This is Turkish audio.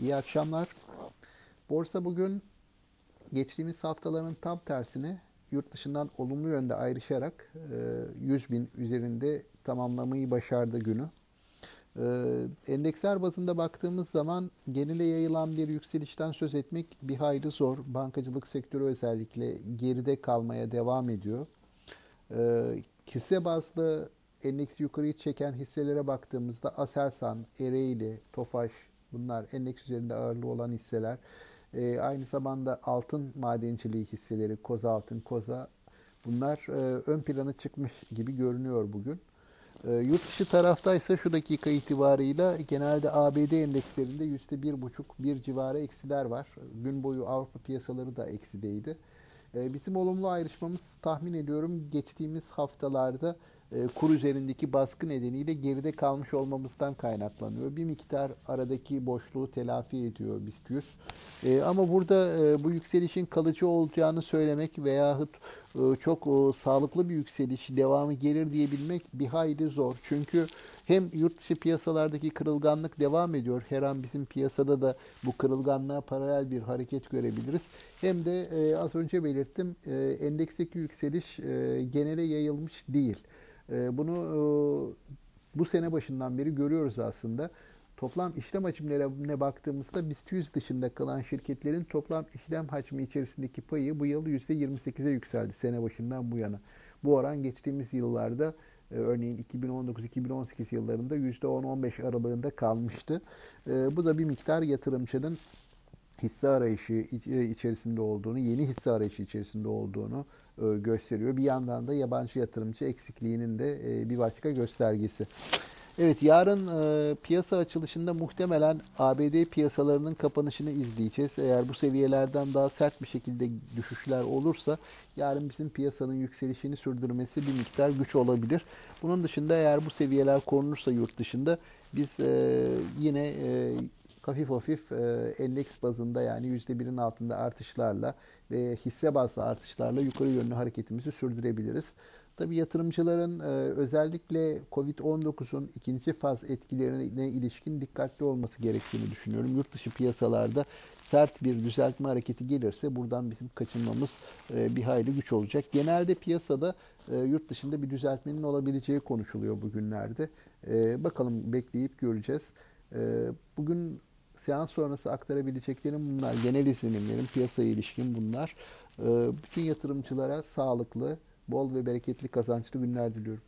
İyi akşamlar. Borsa bugün geçtiğimiz haftaların tam tersine yurt dışından olumlu yönde ayrışarak 100 e, bin üzerinde tamamlamayı başardı günü. E, endeksler bazında baktığımız zaman genele yayılan bir yükselişten söz etmek bir hayli zor. Bankacılık sektörü özellikle geride kalmaya devam ediyor. E, hisse bazlı endeksi yukarıyı çeken hisselere baktığımızda Aselsan, Ereğli, Tofaş bunlar endeks üzerinde ağırlığı olan hisseler. E, aynı zamanda altın madenciliği hisseleri, Koza Altın, Koza bunlar e, ön plana çıkmış gibi görünüyor bugün. E, yurt dışı taraftaysa şu dakika itibarıyla genelde ABD endekslerinde %1,5 bir civarı eksiler var. Gün boyu Avrupa piyasaları da eksideydi. E, bizim olumlu ayrışmamız tahmin ediyorum geçtiğimiz haftalarda e, kur üzerindeki baskı nedeniyle geride kalmış olmamızdan kaynaklanıyor. Bir miktar aradaki boşluğu telafi ediyor BIST 100. E, ama burada e, bu yükselişin kalıcı olacağını söylemek veyahut çok sağlıklı bir yükseliş devamı gelir diyebilmek bir hayli zor. Çünkü hem yurt dışı piyasalardaki kırılganlık devam ediyor. Her an bizim piyasada da bu kırılganlığa paralel bir hareket görebiliriz. Hem de az önce belirttim endeksteki yükseliş genele yayılmış değil. Ee, bunu e, bu sene başından beri görüyoruz aslında. Toplam işlem hacimlerine baktığımızda BIST 100 dışında kalan şirketlerin toplam işlem hacmi içerisindeki payı bu yıl %28'e yükseldi sene başından bu yana. Bu oran geçtiğimiz yıllarda e, örneğin 2019-2018 yıllarında %10-15 aralığında kalmıştı. E, bu da bir miktar yatırımcının hisse arayışı e, içerisinde olduğunu, yeni hisse arayışı içerisinde olduğunu gösteriyor. Bir yandan da yabancı yatırımcı eksikliğinin de bir başka göstergesi. Evet yarın piyasa açılışında muhtemelen ABD piyasalarının kapanışını izleyeceğiz. Eğer bu seviyelerden daha sert bir şekilde düşüşler olursa yarın bizim piyasanın yükselişini sürdürmesi bir miktar güç olabilir. Bunun dışında eğer bu seviyeler korunursa yurt dışında biz yine hafif hafif e, endeks bazında yani %1'in altında artışlarla ve hisse bazlı artışlarla yukarı yönlü hareketimizi sürdürebiliriz. Tabi yatırımcıların e, özellikle Covid-19'un ikinci faz etkilerine ilişkin dikkatli olması gerektiğini düşünüyorum. Yurt dışı piyasalarda sert bir düzeltme hareketi gelirse buradan bizim kaçınmamız e, bir hayli güç olacak. Genelde piyasada e, yurt dışında bir düzeltmenin olabileceği konuşuluyor bugünlerde. Bakalım bekleyip göreceğiz. Bugün seans sonrası aktarabileceklerim bunlar. Genel izlenimlerim, piyasaya ilişkin bunlar. Bütün yatırımcılara sağlıklı, bol ve bereketli kazançlı günler diliyorum.